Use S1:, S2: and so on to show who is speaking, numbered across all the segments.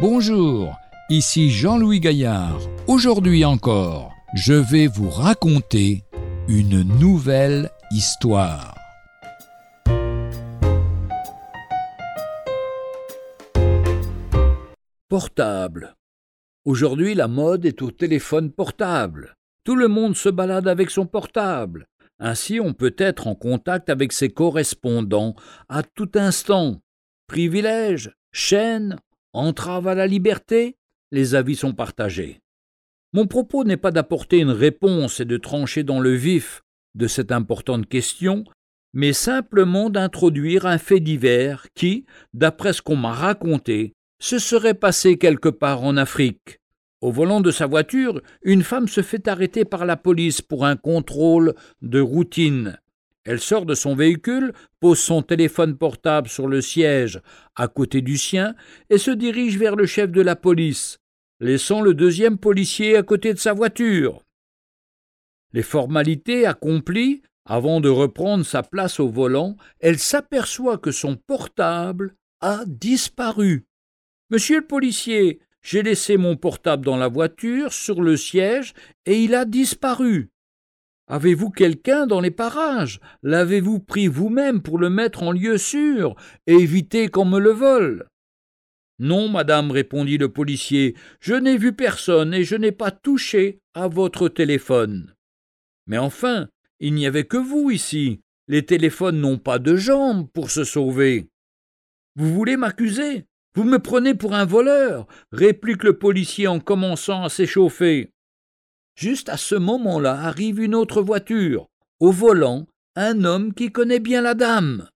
S1: Bonjour, ici Jean-Louis Gaillard. Aujourd'hui encore, je vais vous raconter une nouvelle histoire.
S2: Portable. Aujourd'hui, la mode est au téléphone portable. Tout le monde se balade avec son portable. Ainsi, on peut être en contact avec ses correspondants à tout instant. Privilèges, chaînes, entrave à la liberté, les avis sont partagés. Mon propos n'est pas d'apporter une réponse et de trancher dans le vif de cette importante question, mais simplement d'introduire un fait divers qui, d'après ce qu'on m'a raconté, se serait passé quelque part en Afrique. Au volant de sa voiture, une femme se fait arrêter par la police pour un contrôle de routine. Elle sort de son véhicule, pose son téléphone portable sur le siège à côté du sien et se dirige vers le chef de la police, laissant le deuxième policier à côté de sa voiture. Les formalités accomplies, avant de reprendre sa place au volant, elle s'aperçoit que son portable a disparu. Monsieur le policier, j'ai laissé mon portable dans la voiture, sur le siège, et il a disparu. Avez-vous quelqu'un dans les parages? L'avez-vous pris vous-même pour le mettre en lieu sûr? Et éviter qu'on me le vole Non, madame, répondit le policier, je n'ai vu personne et je n'ai pas touché à votre téléphone. Mais enfin, il n'y avait que vous ici. Les téléphones n'ont pas de jambes pour se sauver. Vous voulez m'accuser? Vous me prenez pour un voleur? réplique le policier en commençant à s'échauffer. Juste à ce moment-là arrive une autre voiture. Au volant, un homme qui connaît bien la dame.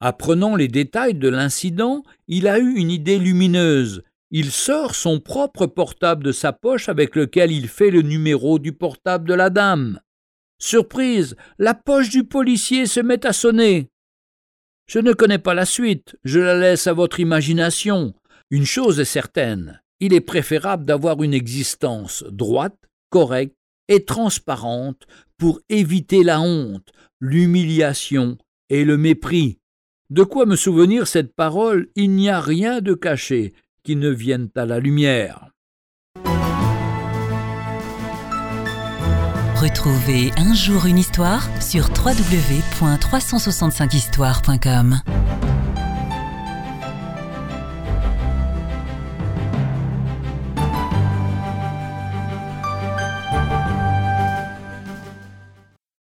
S2: Apprenant les détails de l'incident, il a eu une idée lumineuse. Il sort son propre portable de sa poche avec lequel il fait le numéro du portable de la dame. Surprise, la poche du policier se met à sonner. Je ne connais pas la suite, je la laisse à votre imagination. Une chose est certaine, il est préférable d'avoir une existence droite correcte et transparente pour éviter la honte, l'humiliation et le mépris. De quoi me souvenir cette parole Il n'y a rien de caché qui ne vienne à la lumière.
S3: Retrouvez un jour une histoire sur www.365histoire.com.